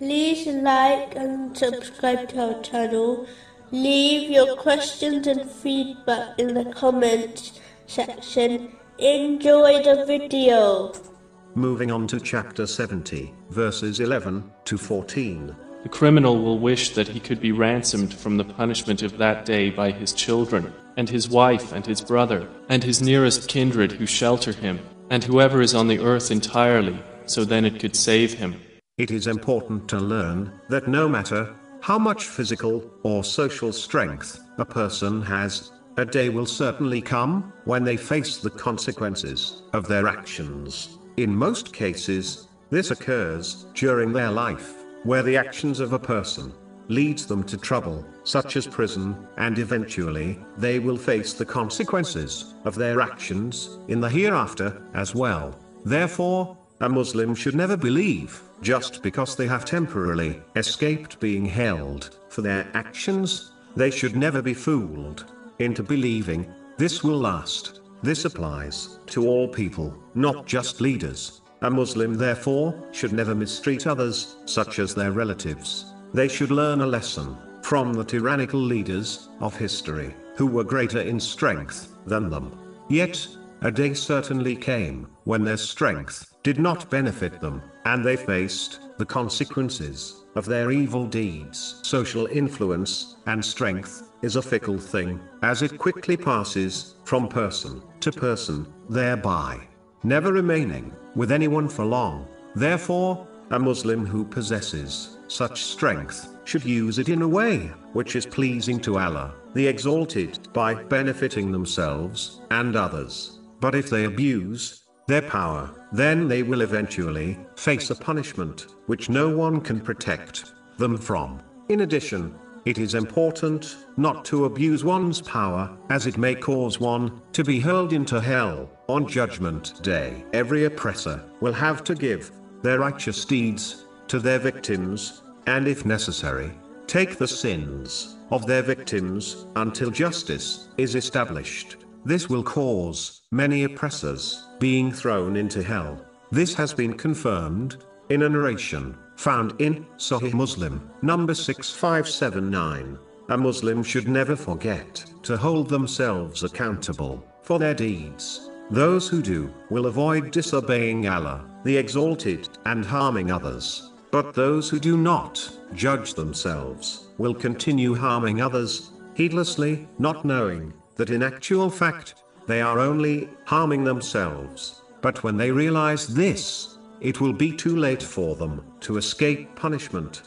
like and subscribe to our channel. Leave your questions and feedback in the comments section. Enjoy the video. Moving on to chapter 70, verses 11 to 14. The criminal will wish that he could be ransomed from the punishment of that day by his children, and his wife, and his brother, and his nearest kindred who shelter him, and whoever is on the earth entirely, so then it could save him. It is important to learn that no matter how much physical or social strength a person has, a day will certainly come when they face the consequences of their actions. In most cases, this occurs during their life, where the actions of a person leads them to trouble, such as prison, and eventually, they will face the consequences of their actions in the hereafter as well. Therefore, a Muslim should never believe, just because they have temporarily escaped being held for their actions, they should never be fooled into believing this will last. This applies to all people, not just leaders. A Muslim therefore should never mistreat others, such as their relatives. They should learn a lesson from the tyrannical leaders of history, who were greater in strength than them. Yet, a day certainly came when their strength did not benefit them, and they faced the consequences of their evil deeds. Social influence and strength is a fickle thing, as it quickly passes from person to person, thereby never remaining with anyone for long. Therefore, a Muslim who possesses such strength should use it in a way which is pleasing to Allah, the Exalted, by benefiting themselves and others. But if they abuse their power, then they will eventually face a punishment which no one can protect them from. In addition, it is important not to abuse one's power, as it may cause one to be hurled into hell on Judgment Day. Every oppressor will have to give their righteous deeds to their victims, and if necessary, take the sins of their victims until justice is established. This will cause many oppressors being thrown into hell. This has been confirmed in a narration found in Sahih Muslim, number 6579. A Muslim should never forget to hold themselves accountable for their deeds. Those who do will avoid disobeying Allah, the Exalted, and harming others. But those who do not judge themselves will continue harming others, heedlessly, not knowing that in actual fact, they are only harming themselves. But when they realize this, it will be too late for them to escape punishment.